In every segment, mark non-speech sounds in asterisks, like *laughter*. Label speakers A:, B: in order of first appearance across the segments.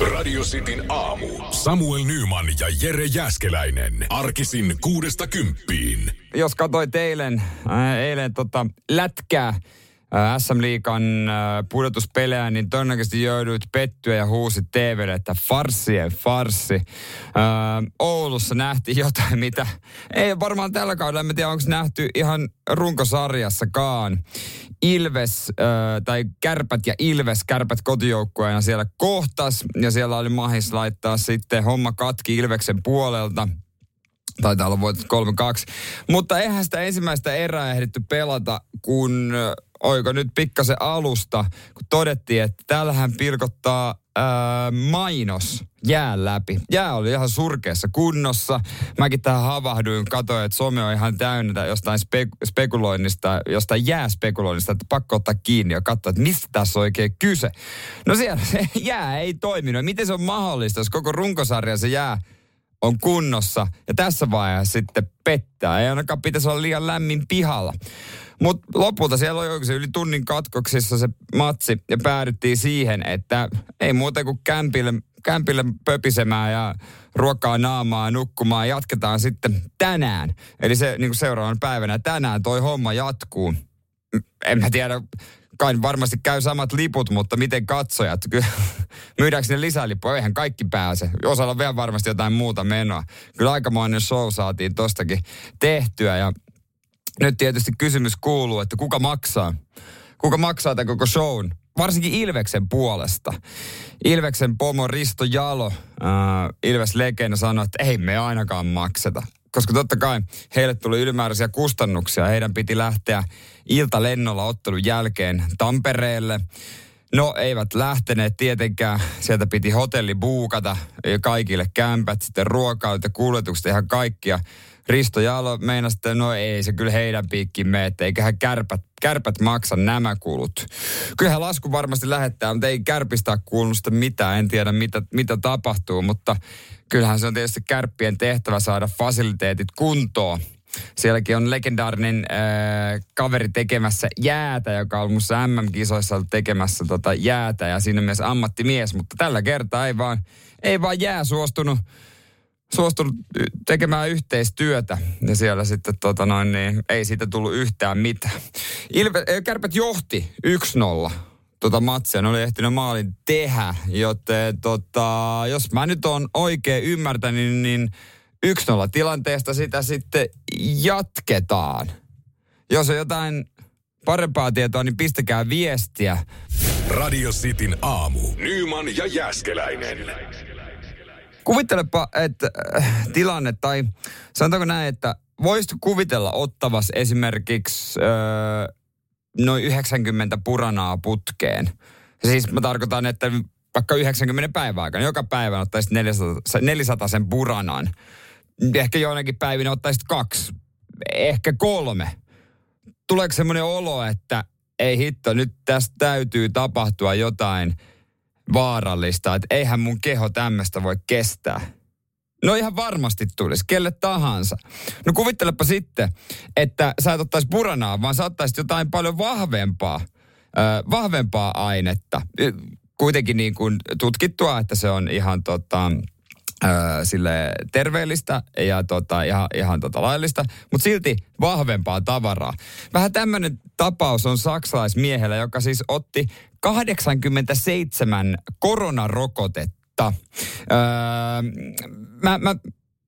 A: Radio Cityn aamu. Samuel Nyman ja Jere Jäskeläinen. Arkisin kuudesta kymppiin.
B: Jos katsoit eilen, äh, eilen tota, lätkää, SM Liikan äh, pudotuspelejä, niin todennäköisesti jouduit pettyä ja huusit TVlle, että farsien farssi. Äh, Oulussa nähtiin jotain, mitä ei varmaan tällä kaudella, en tiedä onko nähty ihan runkosarjassakaan. Ilves, äh, tai Kärpät ja Ilves, Kärpät kotijoukkueena siellä kohtas, ja siellä oli mahis laittaa sitten homma katki Ilveksen puolelta. Taitaa olla voitettu 3-2. Mutta eihän sitä ensimmäistä erää ehditty pelata, kun oiko nyt pikkasen alusta, kun todettiin, että täällähän pilkottaa ää, mainos jää läpi. Jää oli ihan surkeassa kunnossa. Mäkin tähän havahduin, katsoin, että Suomi on ihan täynnä jostain spek- spekuloinnista, jostain jääspekuloinnista, että pakko ottaa kiinni ja katsoa, että mistä tässä on oikein kyse. No siellä se jää ei toiminut. Miten se on mahdollista, jos koko runkosarja se jää on kunnossa ja tässä vaiheessa sitten pettää. Ei ainakaan pitäisi olla liian lämmin pihalla. Mutta lopulta siellä oli se yli tunnin katkoksissa se matsi ja päädyttiin siihen, että ei muuta kuin kämpille, kämpille pöpisemään ja ruokaa naamaa nukkumaan. Jatketaan sitten tänään. Eli se niin kuin seuraavan päivänä tänään toi homma jatkuu. En mä tiedä, kai varmasti käy samat liput, mutta miten katsojat? *laughs* Myydäänkö ne lisälippuja? Eihän kaikki pääse. Osalla on vielä varmasti jotain muuta menoa. Kyllä aikamoinen show saatiin tostakin tehtyä ja nyt tietysti kysymys kuuluu, että kuka maksaa? Kuka maksaa tämän koko shown? Varsinkin Ilveksen puolesta. Ilveksen pomo Risto Jalo, äh, Ilves legenda sanoi, että ei me ainakaan makseta. Koska totta kai heille tuli ylimääräisiä kustannuksia. Heidän piti lähteä iltalennolla ottelun jälkeen Tampereelle. No eivät lähteneet tietenkään. Sieltä piti hotelli buukata kaikille kämpät, sitten ruokailut ja kuljetukset ihan kaikkia. Risto Jalo meinasi, että no ei se kyllä heidän piikkiin mene, että eiköhän kärpät, kärpät maksa nämä kulut. Kyllähän lasku varmasti lähettää, mutta ei kärpistä kuulunut sitä mitään. En tiedä mitä, mitä tapahtuu, mutta kyllähän se on tietysti kärppien tehtävä saada fasiliteetit kuntoon. Sielläkin on legendaarinen äh, kaveri tekemässä jäätä, joka on musta MM-kisoissa tekemässä tota jäätä ja siinä myös ammattimies, mutta tällä kertaa ei vaan, ei vaan jää suostunut suostunut tekemään yhteistyötä ja siellä sitten tota noin, niin ei siitä tullut yhtään mitään. Ilve, Kärpät johti 1-0 tota matsia, ne oli ehtinyt maalin tehdä, joten tota, jos mä nyt on oikein ymmärtänyt, niin 1-0 tilanteesta sitä sitten jatketaan. Jos on jotain parempaa tietoa, niin pistäkää viestiä.
A: Radio Cityn aamu. Nyman ja Jäskeläinen.
B: Kuvittelepa, että äh, tilanne, tai sanotaanko näin, että voisitko kuvitella ottavas esimerkiksi äh, noin 90 puranaa putkeen. Siis mä tarkoitan, että vaikka 90 päivän aikana, joka päivä ottaisit 400, 400 sen puranan. Ehkä joinakin päivinä ottaisit kaksi, ehkä kolme. Tuleeko semmoinen olo, että ei hitto, nyt tästä täytyy tapahtua jotain – vaarallista, että eihän mun keho tämmöistä voi kestää. No ihan varmasti tulisi, kelle tahansa. No kuvittelepa sitten, että sä et ottaisi puranaa, vaan sä jotain paljon vahvempaa, äh, vahvempaa ainetta. Kuitenkin niin kuin tutkittua, että se on ihan tota, sille terveellistä ja tota, ihan, ihan tota laillista, mutta silti vahvempaa tavaraa. Vähän tämmöinen tapaus on saksalaismiehellä, joka siis otti 87 koronarokotetta. Öö, mä, mä,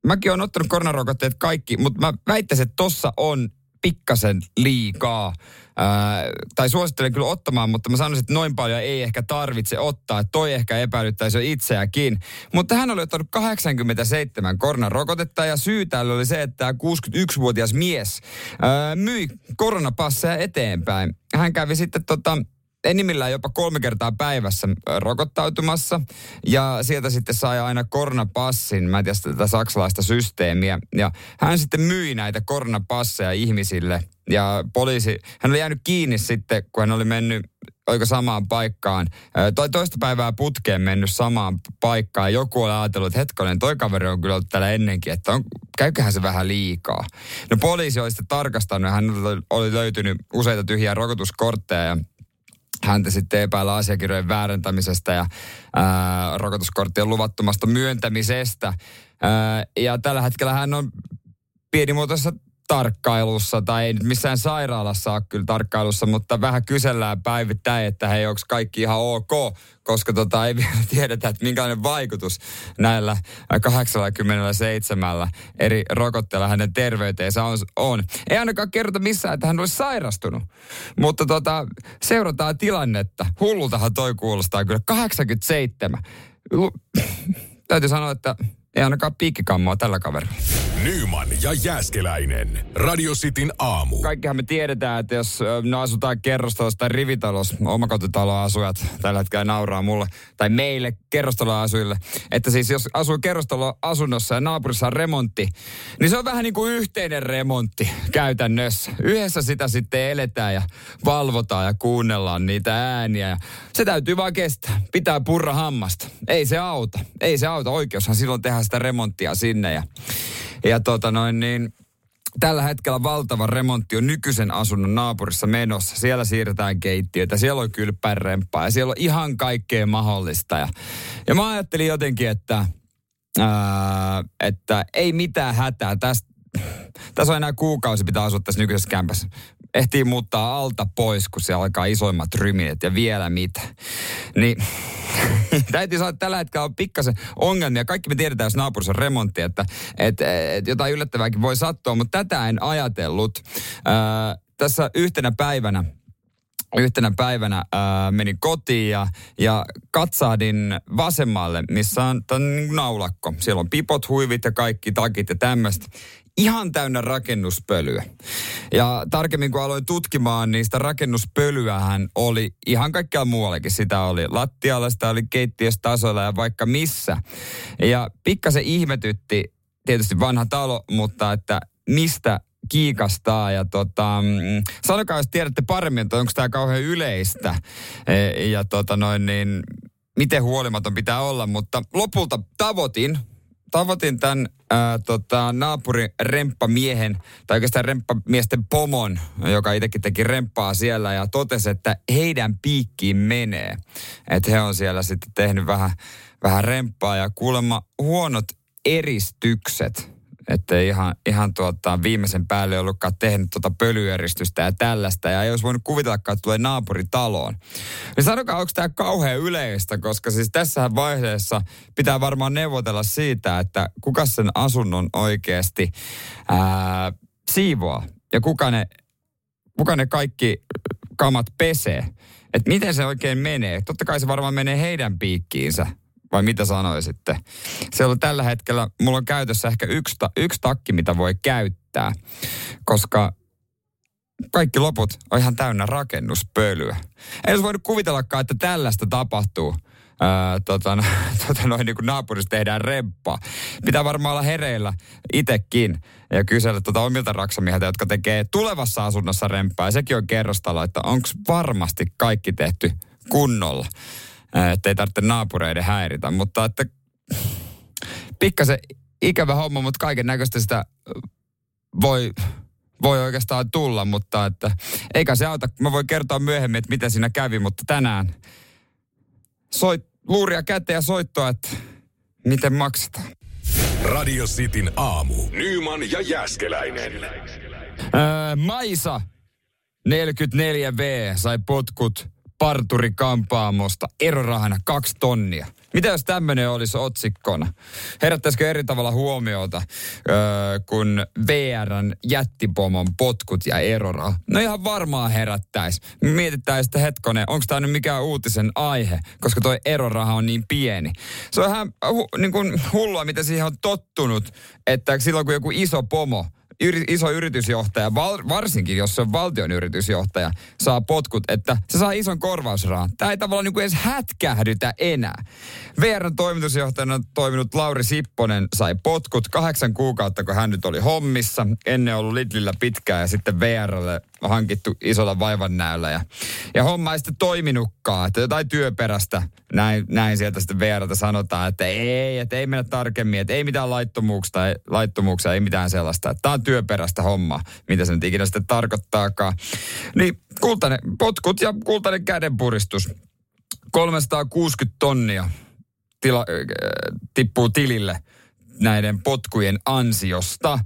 B: mäkin olen ottanut koronarokotteet kaikki, mutta mä väittäisin, että tossa on pikkasen liikaa. Ää, tai suosittelen kyllä ottamaan, mutta mä sanoisin, että noin paljon ei ehkä tarvitse ottaa. Toi ehkä epäilyttäisi jo itseäkin. Mutta hän oli ottanut 87 koronarokotetta ja syy tällä oli se, että tämä 61-vuotias mies ää, myi koronapasseja eteenpäin. Hän kävi sitten tota, enimmillään jopa kolme kertaa päivässä rokottautumassa. Ja sieltä sitten sai aina koronapassin, mä en tiedä tätä saksalaista systeemiä. Ja hän sitten myi näitä koronapasseja ihmisille. Ja poliisi, hän oli jäänyt kiinni sitten, kun hän oli mennyt oiko samaan paikkaan, toi toista päivää putkeen mennyt samaan paikkaan. Joku oli ajatellut, että hetkonen, toi kaveri on kyllä ollut täällä ennenkin, että on, käyköhän se vähän liikaa. No poliisi oli sitten tarkastanut hän oli löytynyt useita tyhjiä rokotuskortteja ja häntä sitten epäillä asiakirjojen väärentämisestä ja ää, rokotuskorttien luvattomasta myöntämisestä. Ää, ja tällä hetkellä hän on pienimuotoisessa tarkkailussa, tai ei nyt missään sairaalassa ole kyllä tarkkailussa, mutta vähän kysellään päivittäin, että hei, onko kaikki ihan ok, koska tota, ei *laughs* vielä tiedetä, että minkälainen vaikutus näillä 87 eri rokotteilla hänen terveyteensä on. on. Ei ainakaan kerrota missään, että hän olisi sairastunut, mutta tota, seurataan tilannetta. Hullultahan toi kuulostaa kyllä. 87. *sniffs* Täytyy sanoa, että ei ainakaan piikkikammoa tällä kaverilla.
A: Nyman ja Jääskeläinen. Radio Cityn aamu.
B: Kaikkihan me tiedetään, että jos no, asutaan kerrostalossa tai rivitalossa, omakotitaloasujat tällä hetkellä nauraa mulle, tai meille kerrostaloasujille, että siis jos asuu kerrostaloasunnossa ja naapurissa on remontti, niin se on vähän niin kuin yhteinen remontti käytännössä. Yhdessä sitä sitten eletään ja valvotaan ja kuunnellaan niitä ääniä. Ja se täytyy vaan kestää. Pitää purra hammasta. Ei se auta. Ei se auta. Oikeushan silloin tehdään sitä remonttia sinne. Ja ja tota noin niin, tällä hetkellä valtava remontti on nykyisen asunnon naapurissa menossa. Siellä siirretään keittiötä, siellä on kylppärempaa ja siellä on ihan kaikkea mahdollista. Ja, ja mä ajattelin jotenkin, että, ää, että ei mitään hätää. Tästä, tässä on enää kuukausi pitää asua tässä nykyisessä kämpässä. Ehtii muuttaa alta pois, kun se alkaa isoimmat ryminet ja vielä mitä. Niin *laughs* täytyy sanoa, että tällä hetkellä on pikkasen ongelmia. Kaikki me tiedetään, jos naapurissa on remontti, että, että, että jotain yllättävääkin voi sattua, mutta tätä en ajatellut. Ää, tässä yhtenä päivänä yhtenä päivänä ää, menin kotiin ja, ja katsahdin vasemmalle, missä on niin naulakko. Siellä on pipot, huivit ja kaikki takit ja tämmöistä ihan täynnä rakennuspölyä. Ja tarkemmin kun aloin tutkimaan, niin sitä rakennuspölyähän oli ihan kaikkea muuallekin. Sitä oli lattialla, sitä oli keittiöstasolla ja vaikka missä. Ja pikkasen ihmetytti tietysti vanha talo, mutta että mistä kiikastaa. Ja tota, mm, sanokaa, jos tiedätte paremmin, että onko tämä kauhean yleistä. E, ja tota noin, niin miten huolimaton pitää olla, mutta lopulta tavoitin tavoitin tämän ää, tota, naapurin remppamiehen, tai oikeastaan remppamiesten pomon, joka itsekin teki remppaa siellä, ja totesi, että heidän piikkiin menee. Että he on siellä sitten tehnyt vähän, vähän remppaa, ja kuulemma huonot eristykset että ihan, ihan tuota, viimeisen päälle ollutkaan tehnyt tuota pölyeristystä ja tällaista. Ja ei olisi voinut kuvitellakaan, että tulee naapuritaloon. Niin sanokaa, onko tämä kauhean yleistä, koska siis tässä vaiheessa pitää varmaan neuvotella siitä, että kuka sen asunnon oikeasti ää, siivoaa. Ja kuka ne, kuka ne kaikki kamat pesee. Että miten se oikein menee. Totta kai se varmaan menee heidän piikkiinsä vai mitä sanoisitte? Se on tällä hetkellä, mulla on käytössä ehkä yksi, ta, yksi takki, mitä voi käyttää, koska kaikki loput on ihan täynnä rakennuspölyä. En olisi voinut kuvitellakaan, että tällaista tapahtuu. Ää, tota, *laughs* tota noin niin kuin naapurissa tehdään remppa. Pitää varmaan olla hereillä itekin ja kysellä tota omilta raksamiehiltä, jotka tekee tulevassa asunnossa remppaa. Ja sekin on kerrostalo, että onko varmasti kaikki tehty kunnolla että ei tarvitse naapureiden häiritä. Mutta että pikkasen ikävä homma, mutta kaiken näköistä sitä voi, voi oikeastaan tulla, mutta että eikä se auta. Mä voin kertoa myöhemmin, että miten siinä kävi, mutta tänään soit, luuria käteen ja soittoa, että miten maksetaan.
A: Radio Cityn aamu. Nyman ja Jäskeläinen.
B: Öö, Maisa 44V sai potkut parturi kampaamosta erorahana kaksi tonnia. Mitä jos tämmöinen olisi otsikkona? Herättäisikö eri tavalla huomiota, öö, kun VRn jättipomon potkut ja eroraha? No ihan varmaan herättäisi. Mietitään sitten hetkonen, onko tämä nyt mikään uutisen aihe, koska toi eroraha on niin pieni. Se on ihan hu, niin kuin hullua, mitä siihen on tottunut, että silloin kun joku iso pomo – yri, iso yritysjohtaja, val, varsinkin jos se on valtion yritysjohtaja, saa potkut, että se saa ison korvausrahan. Tämä ei tavallaan niin kuin edes hätkähdytä enää. VRn toimitusjohtajana toiminut Lauri Sipponen sai potkut kahdeksan kuukautta, kun hän nyt oli hommissa. Ennen ollut Lidlillä pitkään ja sitten VRlle hankittu isolla vaivannäöllä. Ja, ja homma ei sitten toiminutkaan, että jotain työperäistä, näin, näin sieltä sitten VRltä sanotaan, että ei, että ei mennä tarkemmin, että ei mitään laittomuuksia, laittomuuksia ei mitään sellaista. Tämä on työperäistä hommaa, mitä se nyt ikinä sitten tarkoittaakaan. Niin kultainen potkut ja kultainen kädenpuristus. 360 tonnia tila, äh, tippuu tilille näiden potkujen ansiosta.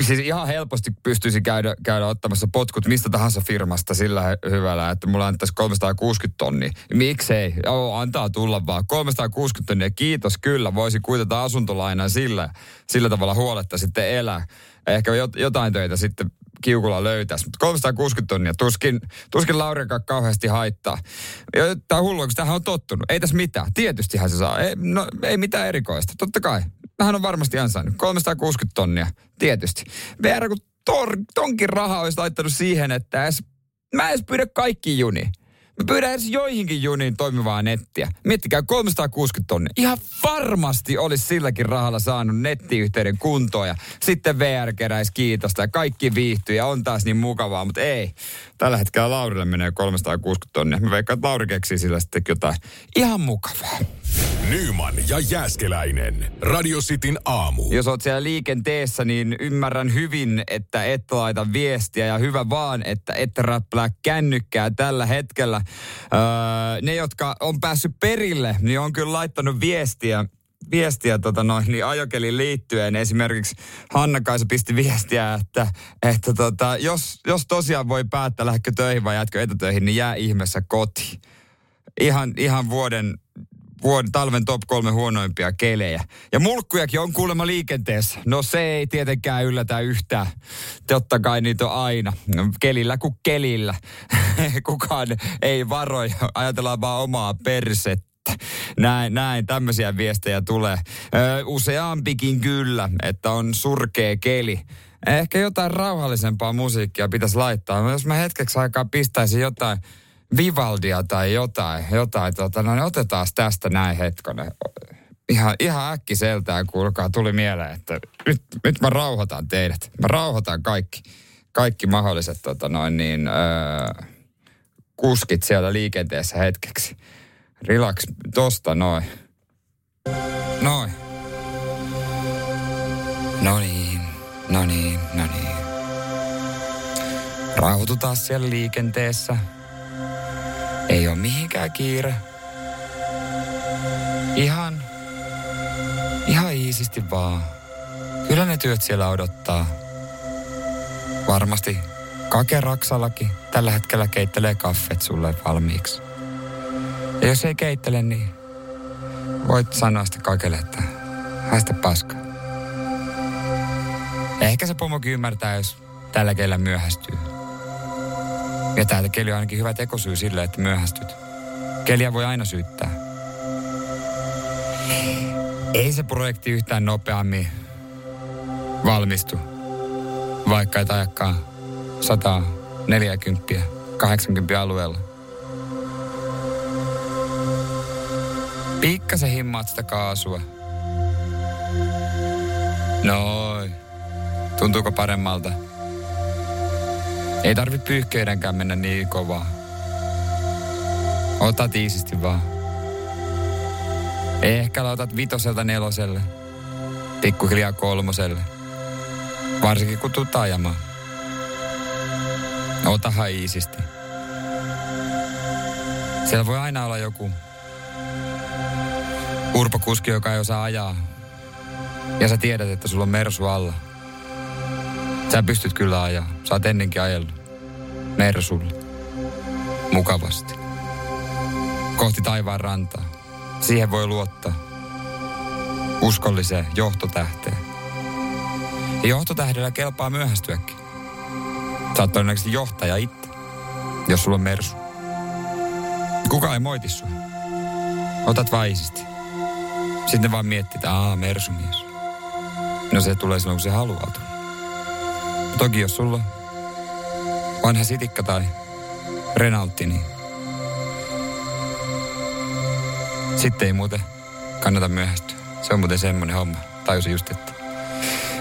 B: Siis ihan helposti pystyisi käydä, käydä ottamassa potkut mistä tahansa firmasta sillä hyvällä, että mulla antaisi 360 tonnia. Miksei? Joo, antaa tulla vaan. 360 tonnia, kiitos kyllä. Voisi kuitata asuntolainan sillä, sillä tavalla huoletta sitten elää. Ehkä jotain töitä sitten kiukulla löytäisi. Mutta 360 tonnia, tuskin, tuskin Lauriakaan kauheasti haittaa. Tämä on hullu, kun tähän on tottunut. Ei tässä mitään. Tietystihän se saa. Ei, no, ei mitään erikoista. Totta kai. Hän on varmasti ansainnut. 360 tonnia, tietysti. VR kun tor, tonkin rahaa olisi laittanut siihen, että edes, mä edes pyydä kaikki juni. Mä pyydän edes joihinkin juniin toimivaa nettiä. Miettikää, 360 tonnia. Ihan varmasti olisi silläkin rahalla saanut nettiyhteyden kuntoon ja sitten VR keräisi kiitosta ja kaikki viihtyy ja on taas niin mukavaa, mutta ei. Tällä hetkellä Laurille menee 360 tonnia. Mä veikkaan, että Lauri keksii sillä sitten jotain ihan mukavaa.
A: Nyman ja Jääskeläinen. Radio Cityn aamu.
B: Jos oot siellä liikenteessä, niin ymmärrän hyvin, että et laita viestiä. Ja hyvä vaan, että et räppää kännykkää tällä hetkellä. Öö, ne, jotka on päässyt perille, niin on kyllä laittanut viestiä viestiä tota noin, niin ajokelin liittyen. Esimerkiksi Hanna-Kaisa pisti viestiä, että, että tota, jos, jos tosiaan voi päättää, lähdekö töihin vai jätkö etätöihin, niin jää ihmeessä kotiin. Ihan, ihan vuoden vuoden, talven top kolme huonoimpia kelejä. Ja mulkkujakin on kuulemma liikenteessä. No se ei tietenkään yllätä yhtään. Totta kai niitä on aina. Kelillä kuin kelillä. *laughs* Kukaan ei varoja. Ajatellaan vaan omaa persettä. Näin, näin, tämmöisiä viestejä tulee. Ö, useampikin kyllä, että on surkea keli. Ehkä jotain rauhallisempaa musiikkia pitäisi laittaa. Jos mä hetkeksi aikaa pistäisin jotain Vivaldia tai jotain, jotain tota, no niin otetaan tästä näin hetkonen. Ihan, ihan äkkiseltään, kuulkaa, tuli mieleen, että nyt, nyt mä rauhoitan teidät. Mä rauhoitan kaikki, kaikki mahdolliset tota noin niin, öö, kuskit siellä liikenteessä hetkeksi. Relax, tosta noin. Noin. No niin, no niin, no niin. Rauhoitutaan siellä liikenteessä. Ei ole mihinkään kiire. Ihan, ihan iisisti vaan. Kyllä ne työt siellä odottaa. Varmasti Kake Raksallakin tällä hetkellä keittelee kaffet sulle valmiiksi. Ja jos ei keittele, niin voit sanoa sitten Kakelle, että haista paska. Ehkä se pomokin ymmärtää, jos tällä keillä myöhästyy. Ja täältä keli on ainakin hyvä tekosyy sille, että myöhästyt. Keliä voi aina syyttää. Ei se projekti yhtään nopeammin valmistu, vaikka et ajakaan 140, 80 alueella. Pikkasen himmaat sitä kaasua. Noin. Tuntuuko paremmalta? Ei tarvi pyyhkeidenkään mennä niin kovaa. Ota tiisisti vaan. Ehkä lautat vitoselta neloselle. Pikkuhiljaa kolmoselle. Varsinkin kun tuut ajamaan. Otahan iisisti. Siellä voi aina olla joku urpokuski, joka ei osaa ajaa. Ja sä tiedät, että sulla on mersu alla. Sä pystyt kyllä ajaa. Sä oot ennenkin ajellut. Mersulla. Mukavasti. Kohti taivaan rantaa. Siihen voi luottaa. Uskolliseen johtotähteen. Ja johtotähdellä kelpaa myöhästyäkin. Sä oot todennäköisesti johtaja itse, jos sulla on mersu. Kuka ei moiti sua. Otat vaisisti. Sitten vaan miettii, että aah, mersumies. No se tulee silloin, kun se haluaa tulla. Toki jos sulla vanha sitikka tai Renaultti, niin sitten ei muuten kannata myöhästyä. Se on muuten semmoinen homma. Tajusin just, että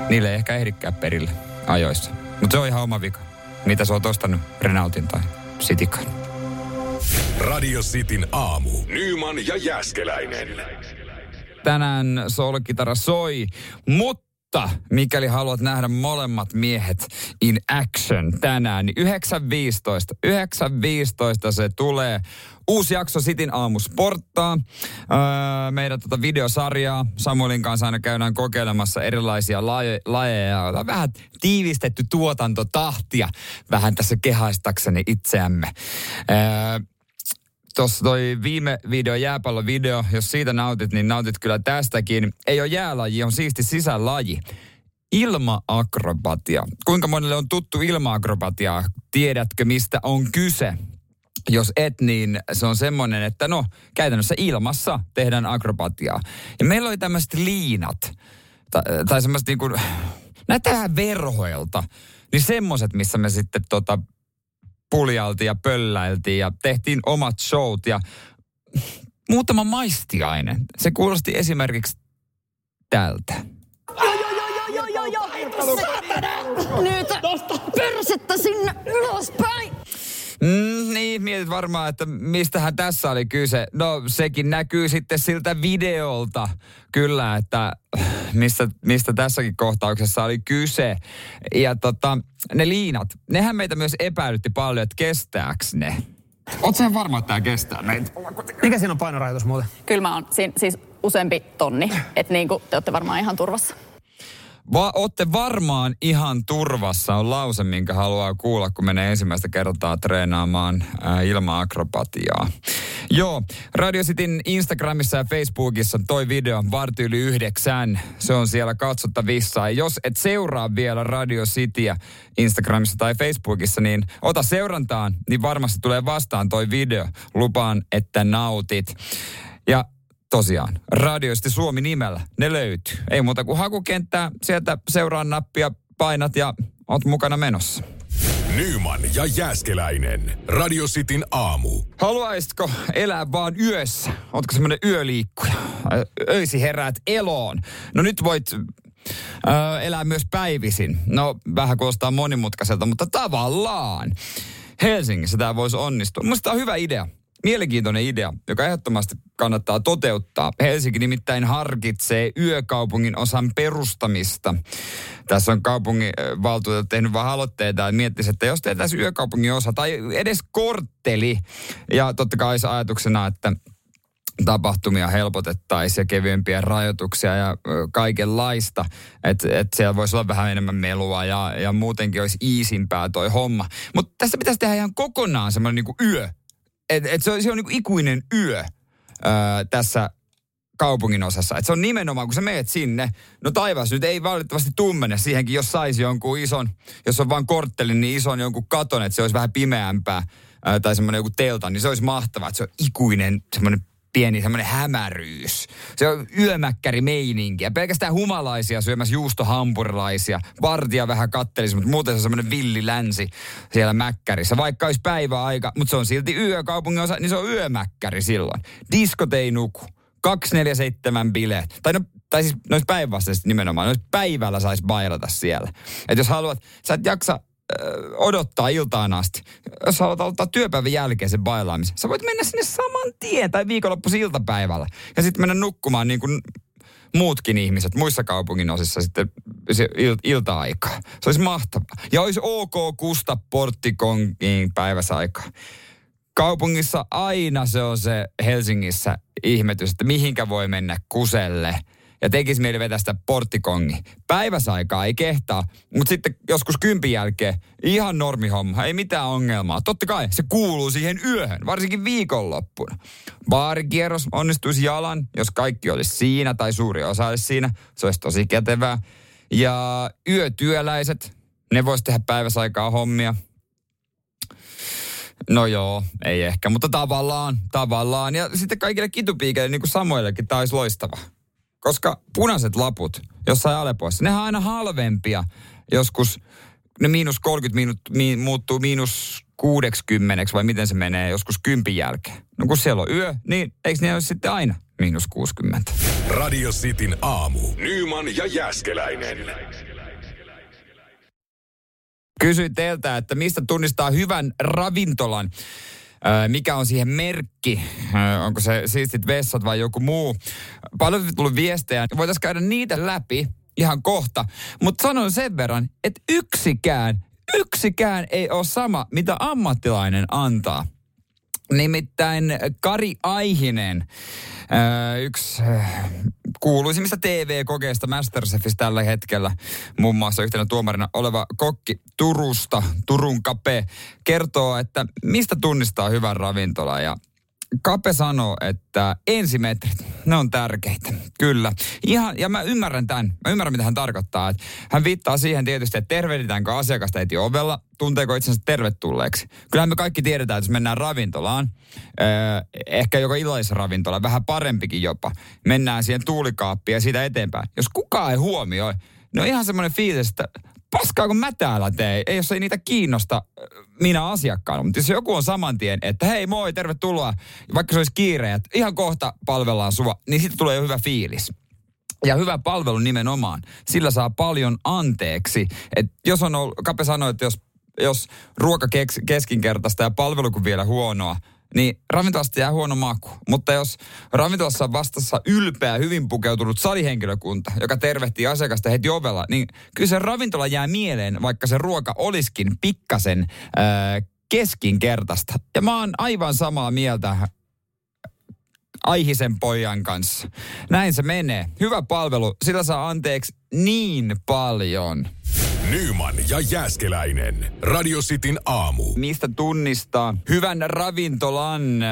B: niille ei ehkä ehdikään perille ajoissa. Mutta se on ihan oma vika. mitä sä oot ostanut Renaultin tai Citikan.
A: Radio Cityn aamu. Nyman ja Jäskeläinen.
B: Tänään solkitara soi, mutta mutta mikäli haluat nähdä molemmat miehet in action tänään, niin 9.15. 9.15 se tulee. Uusi jakso Sitin aamu sporttaa. Öö, meidän tota videosarjaa. Samuelin kanssa aina käydään kokeilemassa erilaisia laje, lajeja. Vähän tiivistetty tuotantotahtia vähän tässä kehaistakseni itseämme. Öö, tuossa toi viime video, jääpallon video, jos siitä nautit, niin nautit kyllä tästäkin. Ei ole jäälaji, on siisti sisälaji. Ilmaakrobatia. Kuinka monelle on tuttu ilmaakrobatia? Tiedätkö, mistä on kyse? Jos et, niin se on semmoinen, että no, käytännössä ilmassa tehdään akrobatiaa. Ja meillä oli tämmöiset liinat, tai, tai semmoiset niin kuin, näyttää verhoilta. Niin semmoiset, missä me sitten tota, puljaltiin ja pölläiltiin ja tehtiin omat showt ja muutama maistiainen. Se kuulosti esimerkiksi tältä.
C: Nyt persettä sinne ylöspäin.
B: Mm, niin, mietit varmaan, että mistähän tässä oli kyse. No, sekin näkyy sitten siltä videolta kyllä, että mistä, mistä tässäkin kohtauksessa oli kyse. Ja tota, ne liinat, nehän meitä myös epäilytti paljon, että kestääks ne. Oletko sen varma, että tämä kestää meitä?
D: Mikä siinä on painorajoitus muuten?
C: Kyllä mä oon siin, siis useampi tonni, että niinku te olette varmaan ihan turvassa.
B: Va- ootte varmaan ihan turvassa on lause, minkä haluaa kuulla, kun menee ensimmäistä kertaa treenaamaan ää, ilma-akrobatiaa. Joo, Radio Cityn Instagramissa ja Facebookissa toi video varti yli yhdeksän. Se on siellä katsottavissa. Ja jos et seuraa vielä Radio Cityä Instagramissa tai Facebookissa, niin ota seurantaan, niin varmasti tulee vastaan toi video. Lupaan, että nautit. Ja tosiaan, radioisti Suomi nimellä, ne löytyy. Ei muuta kuin hakukenttää, sieltä seuraa nappia, painat ja oot mukana menossa.
A: Nyman ja Jääskeläinen. Radio Cityn aamu.
B: Haluaisitko elää vaan yössä? Ootko semmoinen yöliikkuja? Öisi heräät eloon. No nyt voit ö, elää myös päivisin. No vähän kuulostaa monimutkaiselta, mutta tavallaan. Helsingissä tämä voisi onnistua. Minusta tämä on hyvä idea mielenkiintoinen idea, joka ehdottomasti kannattaa toteuttaa. Helsinki nimittäin harkitsee yökaupungin osan perustamista. Tässä on kaupungin valtuutettu tehnyt vähän aloitteita ja miettisi, että jos tehtäisiin yökaupungin osa tai edes kortteli. Ja totta kai se ajatuksena, että tapahtumia helpotettaisiin ja kevyempiä rajoituksia ja kaikenlaista. Että et siellä voisi olla vähän enemmän melua ja, ja muutenkin olisi iisimpää toi homma. Mutta tässä pitäisi tehdä ihan kokonaan semmoinen niinku yö et, et se on, se on niin ikuinen yö öö, tässä kaupungin osassa. Et se on nimenomaan, kun sä meet sinne, no taivas nyt ei valitettavasti tummene siihenkin, jos saisi jonkun ison, jos on vain kortteli, niin ison jonkun katon, että se olisi vähän pimeämpää ää, tai semmoinen joku telta, niin se olisi mahtavaa, että se on ikuinen semmoinen pieni semmoinen hämäryys. Se on yömäkkäri meininki. Ja pelkästään humalaisia syömässä juustohampurilaisia. Vartija vähän kattelisi, mutta muuten se on semmoinen villi länsi siellä mäkkärissä. Vaikka olisi päiväaika, mutta se on silti yökaupungin osa, niin se on yömäkkäri silloin. Diskot ei nuku. 247 bileet. Tai no tai siis noissa päinvastaisesti nimenomaan, noissa päivällä saisi bailata siellä. Että jos haluat, sä et jaksa odottaa iltaan asti. Jos haluat aloittaa työpäivän jälkeen sen bailaamisen, sä voit mennä sinne saman tien tai viikonloppuisin iltapäivällä. Ja sitten mennä nukkumaan niin kuin muutkin ihmiset muissa kaupungin osissa sitten il- ilta-aikaa. Se olisi mahtavaa. Ja olisi ok kusta porttikongin päiväsaikaa. Kaupungissa aina se on se Helsingissä ihmetys, että mihinkä voi mennä kuselle – ja tekisi mieli vetää sitä porttikongi. Päiväsaikaa ei kehtaa, mutta sitten joskus kympin jälkeen ihan normihomma, ei mitään ongelmaa. Totta kai se kuuluu siihen yöhön, varsinkin viikonloppuna. Baarikierros onnistuisi jalan, jos kaikki olisi siinä tai suuri osa olisi siinä. Se olisi tosi kätevää. Ja yötyöläiset, ne vois tehdä päiväsaikaa hommia. No joo, ei ehkä, mutta tavallaan, tavallaan. Ja sitten kaikille kitupiikeille, niin kuin Samuellekin, tämä olisi loistava. Koska punaiset laput jossain Alepoissa, nehän on aina halvempia. Joskus ne miinus 30 minut, mi, muuttuu miinus 60 vai miten se menee joskus kympin jälkeen. No kun siellä on yö, niin eikö ne ole sitten aina miinus 60?
A: Radio Cityn aamu. Nyman ja Jäskeläinen.
B: Kysyin teiltä, että mistä tunnistaa hyvän ravintolan. Mikä on siihen merkki? Onko se siistit vessat vai joku muu? Paljon on tullut viestejä. Voitaisiin käydä niitä läpi ihan kohta. Mutta sanon sen verran, että yksikään, yksikään ei ole sama, mitä ammattilainen antaa. Nimittäin Kari Aihinen, yksi kuuluisimmista TV-kokeista Masterchefistä tällä hetkellä, muun muassa yhtenä tuomarina oleva kokki Turusta, Turun Kape, kertoo, että mistä tunnistaa hyvän ravintolan ja Kape sanoo, että ensimetrit, ne on tärkeitä. Kyllä. Ihan, ja mä ymmärrän tämän. Mä ymmärrän, mitä hän tarkoittaa. Että hän viittaa siihen tietysti, että tervehditäänkö asiakasta heti ovella, tunteeko itsensä tervetulleeksi. Kyllähän me kaikki tiedetään, että jos mennään ravintolaan, eh, ehkä joko illallisravintola, vähän parempikin jopa, mennään siihen tuulikaappiin ja siitä eteenpäin. Jos kukaan ei huomioi, on ihan semmoinen fiilis, että paskaa kun mä täällä teen. Ei, jos ei niitä kiinnosta minä asiakkaana. Mutta jos joku on saman tien, että hei moi, tervetuloa, vaikka se olisi kiire, että ihan kohta palvellaan sua, niin sitten tulee jo hyvä fiilis. Ja hyvä palvelu nimenomaan. Sillä saa paljon anteeksi. Et jos on ollut, Kape sanoi, että jos, jos ruoka keskinkertaista ja palvelu kun vielä huonoa, niin ravintolasta jää huono maku. Mutta jos ravintolassa on vastassa ylpeä, hyvin pukeutunut salihenkilökunta, joka tervehtii asiakasta heti ovella, niin kyllä se ravintola jää mieleen, vaikka se ruoka olisikin pikkasen ää, keskinkertaista. Ja mä oon aivan samaa mieltä Aihisen pojan kanssa. Näin se menee. Hyvä palvelu, sillä saa anteeksi niin paljon.
A: Nyman ja Jääskeläinen. Radio Cityn aamu.
B: Mistä tunnistaa hyvän ravintolan? Äh,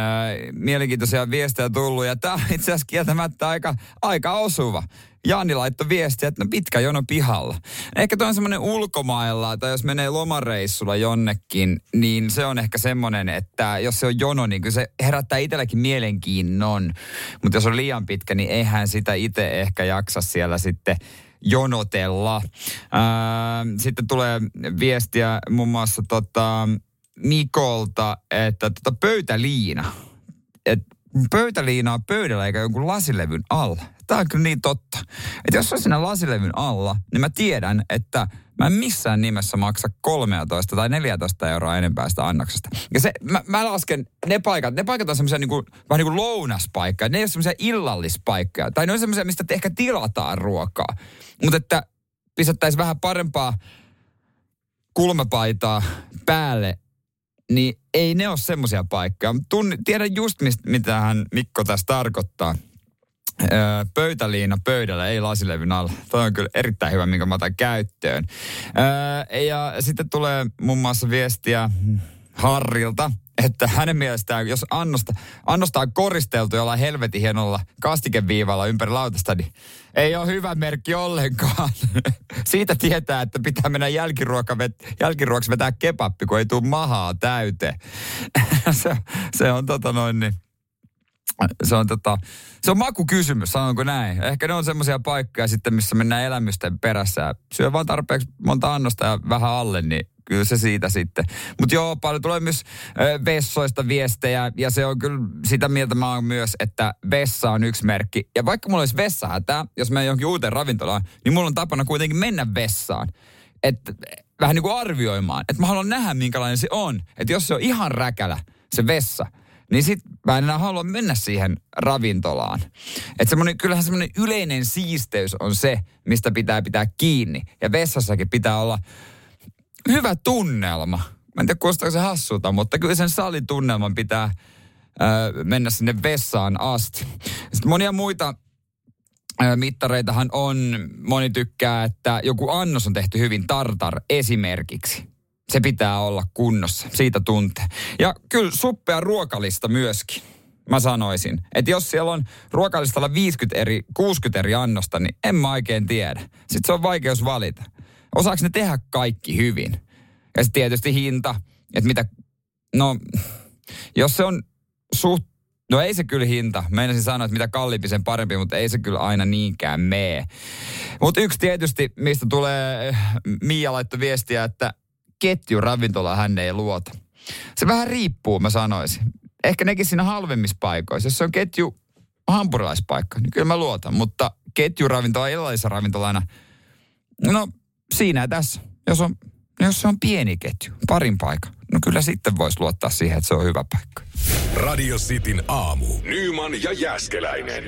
B: mielenkiintoisia viestejä tullut ja tämä on itse asiassa kieltämättä aika, aika osuva. Jaani laittoi viestiä, että no pitkä jono pihalla. Ehkä tuo on semmoinen ulkomailla, tai jos menee lomareissulla jonnekin, niin se on ehkä semmoinen, että jos se on jono, niin se herättää itselläkin mielenkiinnon. Mutta jos on liian pitkä, niin eihän sitä itse ehkä jaksa siellä sitten jonotella. Ää, sitten tulee viestiä muun muassa tota Mikolta, että tota pöytäliina. Et pöytäliina on pöydällä eikä jonkun lasilevyn alla. Tämä on kyllä niin totta. Että jos on siinä lasilevyn alla, niin mä tiedän, että mä en missään nimessä maksa 13 tai 14 euroa enempää sitä annoksesta. Ja se, mä, mä lasken ne paikat, ne paikat on semmoisia niinku, vähän niin kuin lounaspaikkoja. Ne ei ole semmoisia illallispaikkoja. Tai ne on semmoisia, mistä ehkä tilataan ruokaa. Mutta että pistettäisiin vähän parempaa kulmapaitaa päälle, niin ei ne ole semmoisia paikkoja. Tunni, tiedän just, mistä, mitä hän Mikko tässä tarkoittaa. Pöytäliina pöydällä, ei lasilevyn alla. Toi on kyllä erittäin hyvä, minkä mä otan käyttöön. Öö, ja sitten tulee muun muassa viestiä Harrilta, että hänen mielestään, jos annosta, annosta on koristeltu jollain helvetin hienolla kastikeviivalla ympäri lautasta, niin ei ole hyvä merkki ollenkaan. *laughs* Siitä tietää, että pitää mennä jälkiruokaksi vetää kepappi, kun ei tule mahaa täyteen. *laughs* se, se on tota noin niin se on, tota, se on makukysymys, sanonko näin. Ehkä ne on semmoisia paikkoja sitten, missä mennään elämysten perässä. Syö vaan tarpeeksi monta annosta ja vähän alle, niin kyllä se siitä sitten. Mutta joo, paljon tulee myös vessoista viestejä ja se on kyllä sitä mieltä mä oon myös, että vessa on yksi merkki. Ja vaikka mulla olisi vessahätä, jos mä johonkin uuteen ravintolaan, niin mulla on tapana kuitenkin mennä vessaan. Että vähän niin kuin arvioimaan. Että mä haluan nähdä, minkälainen se on. Että jos se on ihan räkälä, se vessa, niin sit mä en enää halua mennä siihen ravintolaan. Että semmonen, kyllähän semmoinen yleinen siisteys on se, mistä pitää pitää kiinni. Ja vessassakin pitää olla hyvä tunnelma. Mä en tiedä, kuulostaako se hassulta, mutta kyllä sen salitunnelman pitää ö, mennä sinne vessaan asti. Sitten monia muita mittareitahan on, moni tykkää, että joku annos on tehty hyvin tartar esimerkiksi. Se pitää olla kunnossa, siitä tuntee. Ja kyllä suppea ruokalista myöskin mä sanoisin. Että jos siellä on ruokalistalla 50 eri, 60 eri annosta, niin en mä oikein tiedä. Sitten se on vaikeus valita osaako ne tehdä kaikki hyvin? Ja sitten tietysti hinta, että mitä, no jos se on suht, no ei se kyllä hinta. Meinasin sanoa, että mitä kalliimpi sen parempi, mutta ei se kyllä aina niinkään mee. Mutta yksi tietysti, mistä tulee, Mia laittoi viestiä, että ketjuravintola hän ei luota. Se vähän riippuu, mä sanoisin. Ehkä nekin siinä halvemmissa paikoissa. Jos se on ketju hampurilaispaikka, niin kyllä mä luotan. Mutta ketjuravintola illallisessa ravintolana, no siinä ja tässä. Jos on jos se on pieni ketju, parin paikan, no kyllä sitten voisi luottaa siihen, että se on hyvä paikka.
A: Radio Cityn aamu. Nyman ja Jäskeläinen.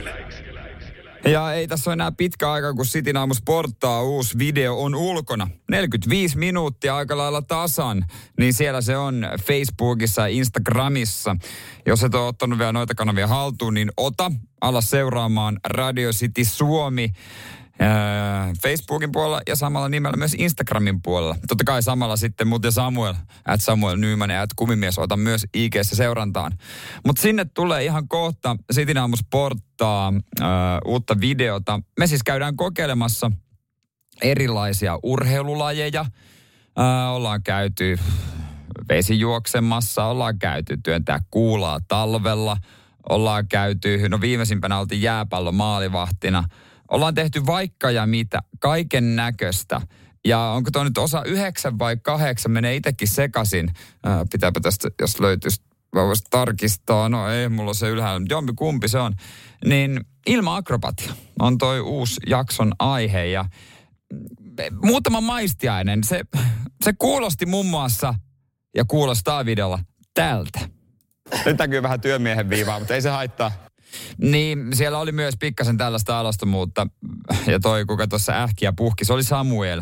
B: Ja ei tässä ole enää pitkä aika, kun Sitin aamu sporttaa uusi video on ulkona. 45 minuuttia aika lailla tasan, niin siellä se on Facebookissa ja Instagramissa. Jos et ole ottanut vielä noita kanavia haltuun, niin ota alas seuraamaan Radio City Suomi. Facebookin puolella ja samalla nimellä myös Instagramin puolella. Totta kai samalla sitten muuten Samuel, at Samuel Nyman ja at Kumimies, ota myös ig seurantaan. Mutta sinne tulee ihan kohta Sitin aamu sporttaa uutta videota. Me siis käydään kokeilemassa erilaisia urheilulajeja. Äh, ollaan käyty vesijuoksemassa, ollaan käyty työntää kuulaa talvella, ollaan käyty, no viimeisimpänä oltiin jääpallon maalivahtina – ollaan tehty vaikka ja mitä, kaiken näköistä. Ja onko tuo nyt osa yhdeksän vai kahdeksan, menee itsekin sekasin. Ää, pitääpä tästä, jos löytyisi, voisi tarkistaa. No ei, mulla on se ylhäällä, jompi kumpi se on. Niin ilma-akrobatia on toi uusi jakson aihe ja muutama maistiainen. Se, se kuulosti muun muassa ja kuulostaa videolla tältä. Nyt näkyy vähän työmiehen viivaa, mutta ei se haittaa. Niin, siellä oli myös pikkasen tällaista alastomuutta. Ja toi, kuka tuossa ähkiä puhki, se oli Samuel.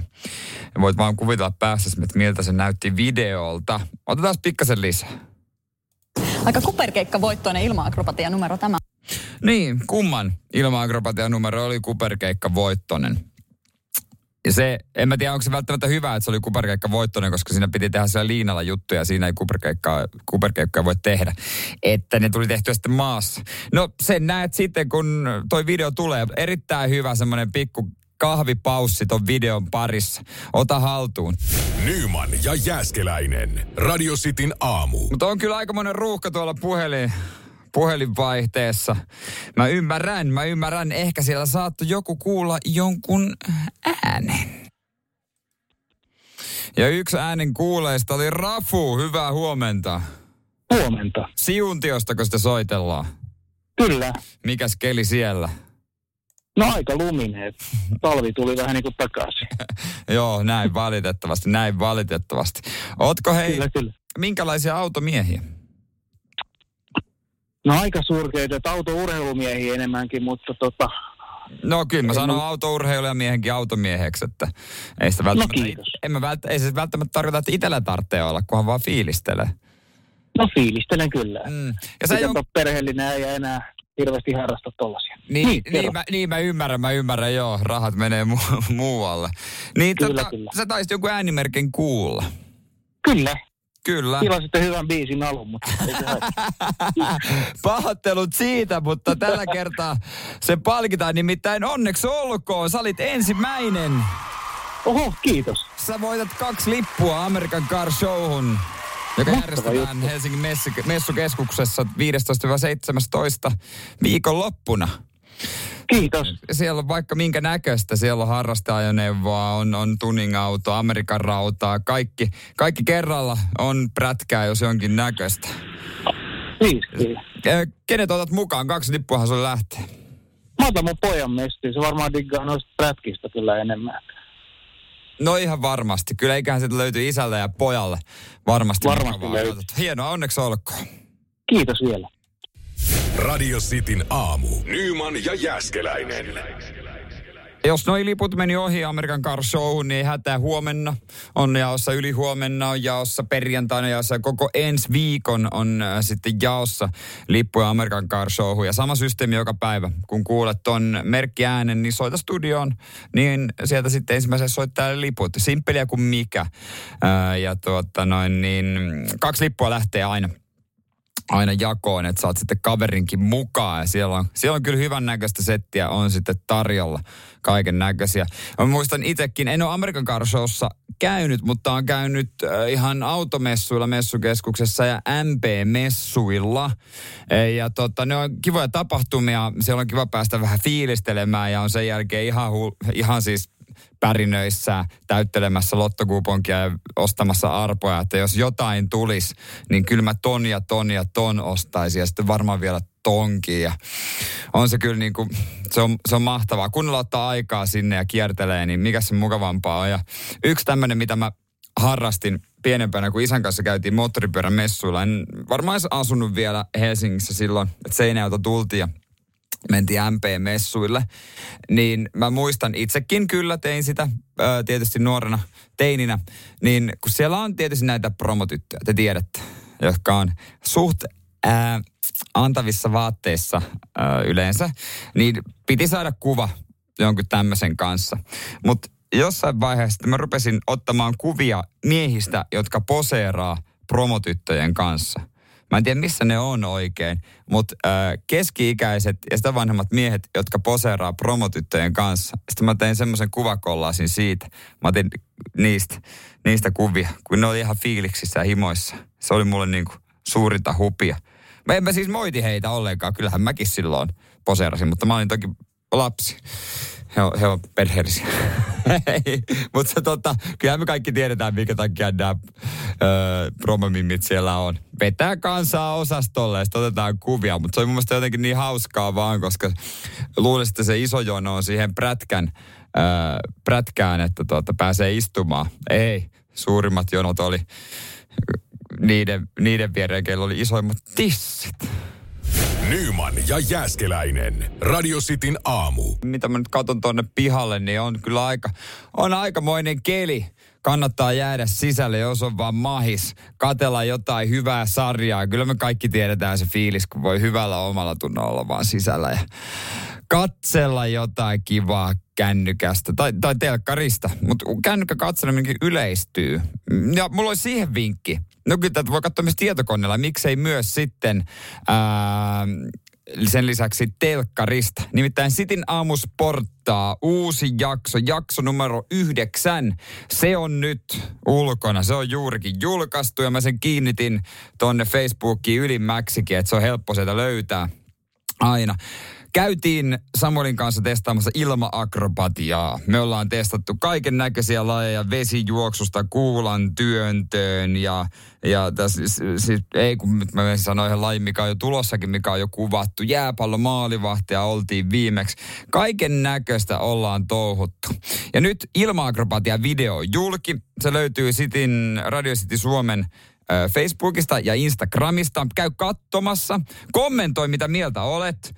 B: Ja voit vaan kuvitella päässä, että miltä se näytti videolta. Otetaan pikkasen lisää.
C: Aika kuperkeikka voittoinen ilma-akrobatia numero tämä.
B: Niin, kumman ilma-akrobatia numero oli kuperkeikka voittoinen. Ja se, en mä tiedä, onko se välttämättä hyvä, että se oli kuperkeikka voittoinen, koska siinä piti tehdä siellä liinalla juttuja, ja siinä ei kuperkeikkaa, kuperkeikkaa voi tehdä. Että ne tuli tehtyä sitten maassa. No sen näet sitten, kun toi video tulee. Erittäin hyvä semmoinen pikku kahvipaussi ton videon parissa. Ota haltuun.
A: Nyman ja Jääskeläinen. Radio Cityn aamu.
B: Mutta on kyllä aikamoinen ruuhka tuolla puhelin, puhelinvaihteessa. Mä ymmärrän, mä ymmärrän. Ehkä siellä saattoi joku kuulla jonkun äänen. Ja yksi äänen kuuleista oli Rafu. Hyvää huomenta.
E: Huomenta.
B: Siuntiostako sitä soitellaan?
E: Kyllä.
B: Mikäs keli siellä?
E: No aika luminen. Talvi tuli vähän niin kuin takaisin. *laughs*
B: Joo, näin valitettavasti, näin valitettavasti. Ootko hei,
E: Kyllä, kyllä.
B: minkälaisia automiehiä?
E: No aika surkeita, että autourheilumiehiä enemmänkin, mutta tota,
B: No kyllä mä sanon autourheilija miehenkin automieheksi, että ei, sitä välttämättä,
E: No kiitos.
B: en mä vält, ei se välttämättä tarkoita, että itsellä tarvitsee olla, kunhan vaan fiilistelee.
E: no fiilistelen kyllä. Mm.
B: Ja sä jon...
E: perheellinen ja enää hirveästi harrasta tollasia.
B: niin, niin,
E: kerro.
B: niin, mä, niin, mä ymmärrän, mä ymmärrän, joo, rahat menee mu- *laughs* muualle. Niin
E: Kyllä,
B: tota,
E: kyllä.
B: sä taisit joku äänimerkin kuulla.
E: Kyllä.
B: Kyllä.
E: Tilasitte hyvän biisin alun, mutta. *laughs*
B: Pahoittelut siitä, mutta tällä kertaa se palkitaan nimittäin onneksi olkoon. Sä olit ensimmäinen.
E: Oho, kiitos.
B: Sä voitat kaksi lippua American Car Showhun, joka
E: Mahtava
B: järjestetään
E: juttu.
B: Helsingin messu- messukeskuksessa 15-17 viikonloppuna.
E: Kiitos.
B: Siellä on vaikka minkä näköistä. Siellä on harrasteajoneuvoa, on, on tuning-auto, Amerikan rautaa, kaikki, kaikki kerralla on prätkää, jos jonkin näköistä.
E: Kyllä.
B: Ö, Kenet otat mukaan? Kaksi lippuahan sulle lähtee.
E: Mä otan mun pojan mestiin. Se varmaan diggaa noista prätkistä kyllä enemmän.
B: No ihan varmasti. Kyllä eiköhän sieltä löytyy isälle ja pojalle. Varmasti.
E: Varmasti löytyy.
B: Hienoa, onneksi olkoon.
E: Kiitos vielä.
A: Radio Cityn aamu. Nyman ja Jääskeläinen.
B: Jos noi liput meni ohi Amerikan Car Showhun, niin hätää huomenna. On jaossa yli huomenna, on jaossa perjantaina jaossa. ja Koko ensi viikon on äh, sitten jaossa lippuja Amerikan Car Showhun. Ja sama systeemi joka päivä. Kun kuulet ton merkkiäänen, niin soita studioon. Niin sieltä sitten ensimmäisenä soittaa liput. Simppeliä kuin mikä. Ää, ja tuota noin, niin kaksi lippua lähtee aina aina jakoon, että saat sitten kaverinkin mukaan. Ja siellä on, siellä on kyllä hyvän näköistä settiä on sitten tarjolla kaiken näköisiä. Mä muistan itsekin, en ole Amerikan Car Showssa käynyt, mutta on käynyt äh, ihan automessuilla messukeskuksessa ja MP-messuilla. E, Ja tota, ne on kivoja tapahtumia, siellä on kiva päästä vähän fiilistelemään ja on sen jälkeen ihan, hu- ihan siis pärinöissä täyttelemässä lottokuponkia ja ostamassa arpoja, että jos jotain tulisi, niin kyllä mä ton ja ton ja ton ostaisin ja sitten varmaan vielä tonkin. Ja on se kyllä niin kuin, se on, se on mahtavaa. Kun ottaa aikaa sinne ja kiertelee, niin mikä se mukavampaa on. Ja yksi tämmöinen, mitä mä harrastin pienempänä, kun isän kanssa käytiin moottoripyörän messuilla. En varmaan asunut vielä Helsingissä silloin, että Seinäjältä tultiin mentiin MP-messuille, niin mä muistan itsekin kyllä, tein sitä ää, tietysti nuorena teininä, niin kun siellä on tietysti näitä promotyttöjä, te tiedätte, jotka on suht ää, antavissa vaatteissa ää, yleensä, niin piti saada kuva jonkun tämmöisen kanssa. Mutta jossain vaiheessa mä rupesin ottamaan kuvia miehistä, jotka poseeraa promotyttöjen kanssa. Mä en tiedä, missä ne on oikein, mutta äh, keski-ikäiset ja sitä vanhemmat miehet, jotka poseeraa promotyttöjen kanssa. Sitten mä tein semmoisen kuvakollaasin siitä. Mä otin niistä, niistä kuvia, kun ne oli ihan fiiliksissä ja himoissa. Se oli mulle niinku suurinta hupia. Mä en mä siis moiti heitä ollenkaan. Kyllähän mäkin silloin poseerasin, mutta mä olin toki lapsi. He on, he on perheellisiä. *laughs* Mutta tota, kyllä me kaikki tiedetään, minkä takia nämä promomimmit siellä on. Vetää kansaa osastolle ja otetaan kuvia, mutta se on mun mielestä jotenkin niin hauskaa vaan, koska luulisin, että se iso jono on siihen prätkän, ö, prätkään, että tota, pääsee istumaan. Ei, suurimmat jonot oli niiden, niiden viereen, oli isoimmat tissit.
A: Nyman ja Jääskeläinen. Radio Cityn aamu.
B: Mitä mä nyt katson tuonne pihalle, niin on kyllä aika, on aikamoinen keli. Kannattaa jäädä sisälle, jos on vaan mahis. Katella jotain hyvää sarjaa. Kyllä me kaikki tiedetään se fiilis, kun voi hyvällä omalla tunnolla olla vaan sisällä. Ja katsella jotain kivaa kännykästä tai, tai telkkarista, mutta kännykkä katseleminen yleistyy. Ja mulla olisi siihen vinkki. No kyllä tätä voi katsoa myös tietokoneella, miksei myös sitten ää, sen lisäksi telkkarista. Nimittäin Sitin aamusporttaa uusi jakso, jakso numero yhdeksän. Se on nyt ulkona, se on juurikin julkaistu ja mä sen kiinnitin tonne Facebookiin ylimmäksikin, että se on helppo sieltä löytää aina. Käytiin Samuelin kanssa testaamassa ilmaakrobatiaa. Me ollaan testattu kaiken näköisiä lajeja vesijuoksusta, kuulan työntöön ja, ja tässä, siis, ei kun mä sanoin ihan laji, mikä on jo tulossakin, mikä on jo kuvattu. Jääpallo maalivahtia oltiin viimeksi. Kaiken näköistä ollaan touhuttu. Ja nyt ilmaakrobatia video julki. Se löytyy Sitin, Radio City Suomen Facebookista ja Instagramista. Käy katsomassa. Kommentoi, mitä mieltä olet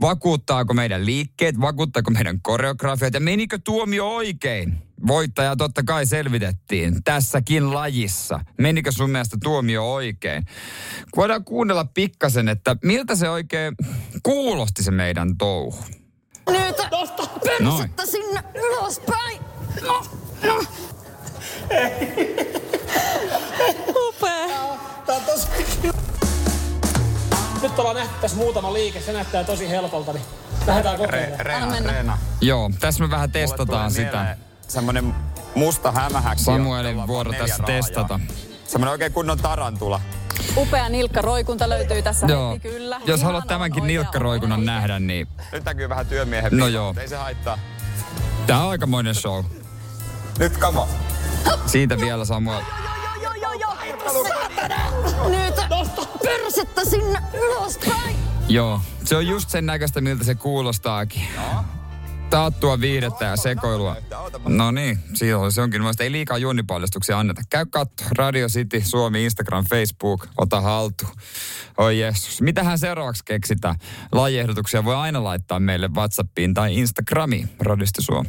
B: Vakuuttaako meidän liikkeet, vakuuttaako meidän koreografiat ja menikö tuomio oikein? Voittaja totta kai selvitettiin tässäkin lajissa. Menikö sun mielestä tuomio oikein? Voidaan kuunnella pikkasen, että miltä se oikein kuulosti se meidän touhu.
C: Nyt persettä sinne ylöspäin. No, no. Upea.
D: Tää on tosi nyt ollaan nähty tässä muutama liike, se näyttää tosi helpolta, niin lähdetään kokeilemaan.
B: Re, reena, reena. Joo, tässä me vähän testataan sitä.
F: Semmonen musta hämähäkki.
B: Samuelin vuoro tässä testata.
F: Semmoinen oikein kunnon tarantula.
C: Upea nilkkaroikunta löytyy tässä
B: joo.
C: heti, kyllä.
B: Jos Ihan haluat tämänkin nilkkaroikunnan nähdä, niin...
F: Nyt näkyy vähän työmiehen
B: No joo.
F: Ei se haittaa.
B: Tää on aikamoinen show.
F: Nyt kama.
B: Siitä vielä Samuel.
C: Nyt persettä sinne ylöspäin.
B: Joo, se on just sen näköistä, miltä se kuulostaakin. Taattua viihdettä ja sekoilua. No niin, siinä se onkin. Mielestäni ei liikaa juonipaljastuksia anneta. Käy katto. Radio City, Suomi, Instagram, Facebook. Ota haltu. Oi Jeesus. Mitähän seuraavaksi keksitään? Lajiehdotuksia voi aina laittaa meille WhatsAppiin tai Instagramiin. Radio City Suomi.